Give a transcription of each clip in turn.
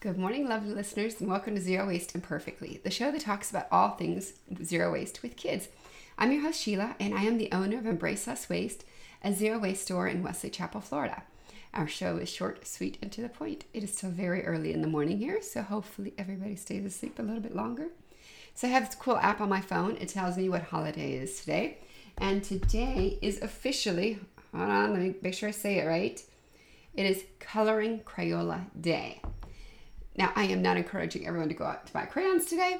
Good morning, lovely listeners, and welcome to Zero Waste Imperfectly, the show that talks about all things zero waste with kids. I'm your host, Sheila, and I am the owner of Embrace Less Waste, a zero waste store in Wesley Chapel, Florida. Our show is short, sweet, and to the point. It is still very early in the morning here, so hopefully everybody stays asleep a little bit longer. So I have this cool app on my phone. It tells me what holiday is today. And today is officially, hold on, let me make sure I say it right. It is Coloring Crayola Day. Now, I am not encouraging everyone to go out to buy crayons today,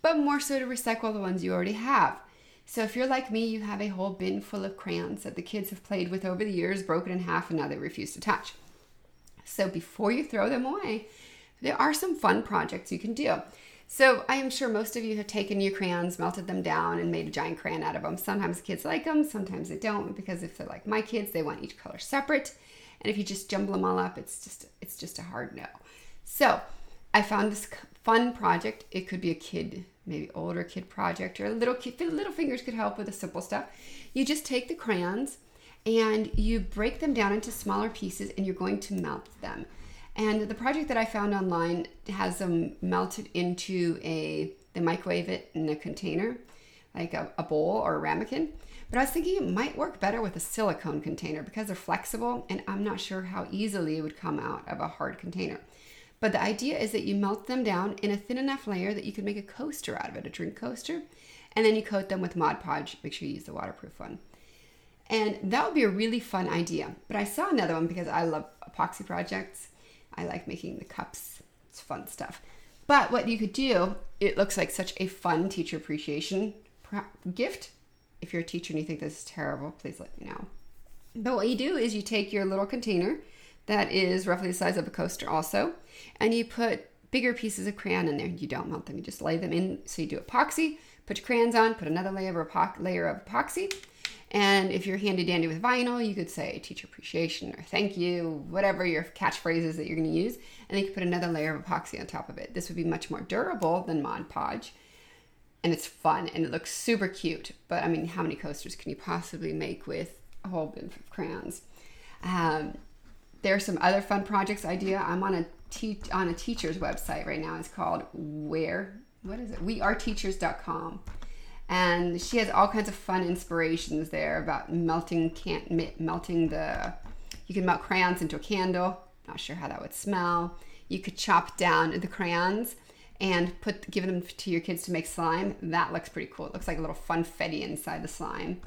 but more so to recycle the ones you already have. So if you're like me, you have a whole bin full of crayons that the kids have played with over the years, broken in half, and now they refuse to touch. So before you throw them away, there are some fun projects you can do. So I am sure most of you have taken your crayons, melted them down, and made a giant crayon out of them. Sometimes kids like them, sometimes they don't, because if they're like my kids, they want each color separate. And if you just jumble them all up, it's just it's just a hard no. So I found this fun project. It could be a kid, maybe older kid project, or little kid. Little fingers could help with the simple stuff. You just take the crayons and you break them down into smaller pieces, and you're going to melt them. And the project that I found online has them melted into a. They microwave it in a container, like a, a bowl or a ramekin. But I was thinking it might work better with a silicone container because they're flexible, and I'm not sure how easily it would come out of a hard container. But the idea is that you melt them down in a thin enough layer that you can make a coaster out of it, a drink coaster, and then you coat them with Mod Podge. Make sure you use the waterproof one. And that would be a really fun idea. But I saw another one because I love epoxy projects. I like making the cups. It's fun stuff. But what you could do, it looks like such a fun teacher appreciation gift. If you're a teacher and you think this is terrible, please let me know. But what you do is you take your little container that is roughly the size of a coaster also. And you put bigger pieces of crayon in there. You don't melt them, you just lay them in. So you do epoxy, put your crayons on, put another layer of, epox- layer of epoxy. And if you're handy dandy with vinyl, you could say teacher appreciation or thank you, whatever your catchphrases that you're going to use. And then you put another layer of epoxy on top of it. This would be much more durable than Mod Podge. And it's fun and it looks super cute. But I mean, how many coasters can you possibly make with a whole bin of crayons? Um, there's some other fun projects idea. I'm on a te- on a teacher's website right now. It's called Where what is it? Weareteachers.com. And she has all kinds of fun inspirations there about melting can't melting the you can melt crayons into a candle. Not sure how that would smell. You could chop down the crayons and put give them to your kids to make slime. That looks pretty cool. It looks like a little funfetti inside the slime.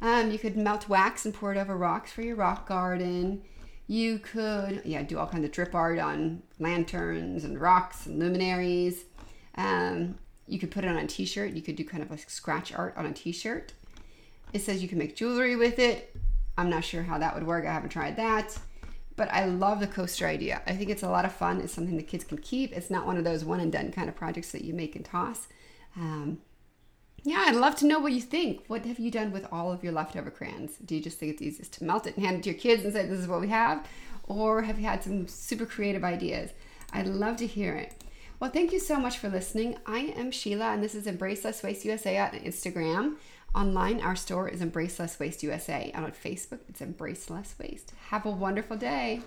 Um, you could melt wax and pour it over rocks for your rock garden. You could, yeah, do all kinds of drip art on lanterns and rocks and luminaries. Um, you could put it on a t-shirt. You could do kind of like scratch art on a t-shirt. It says you can make jewelry with it. I'm not sure how that would work. I haven't tried that. But I love the coaster idea. I think it's a lot of fun. It's something the kids can keep. It's not one of those one and done kind of projects that you make and toss. Um, yeah, I'd love to know what you think. What have you done with all of your leftover crayons? Do you just think it's easiest to melt it and hand it to your kids and say, this is what we have? Or have you had some super creative ideas? I'd love to hear it. Well, thank you so much for listening. I am Sheila, and this is Embrace Less Waste USA on Instagram. Online, our store is Embrace Less Waste USA. And on Facebook, it's Embrace Less Waste. Have a wonderful day.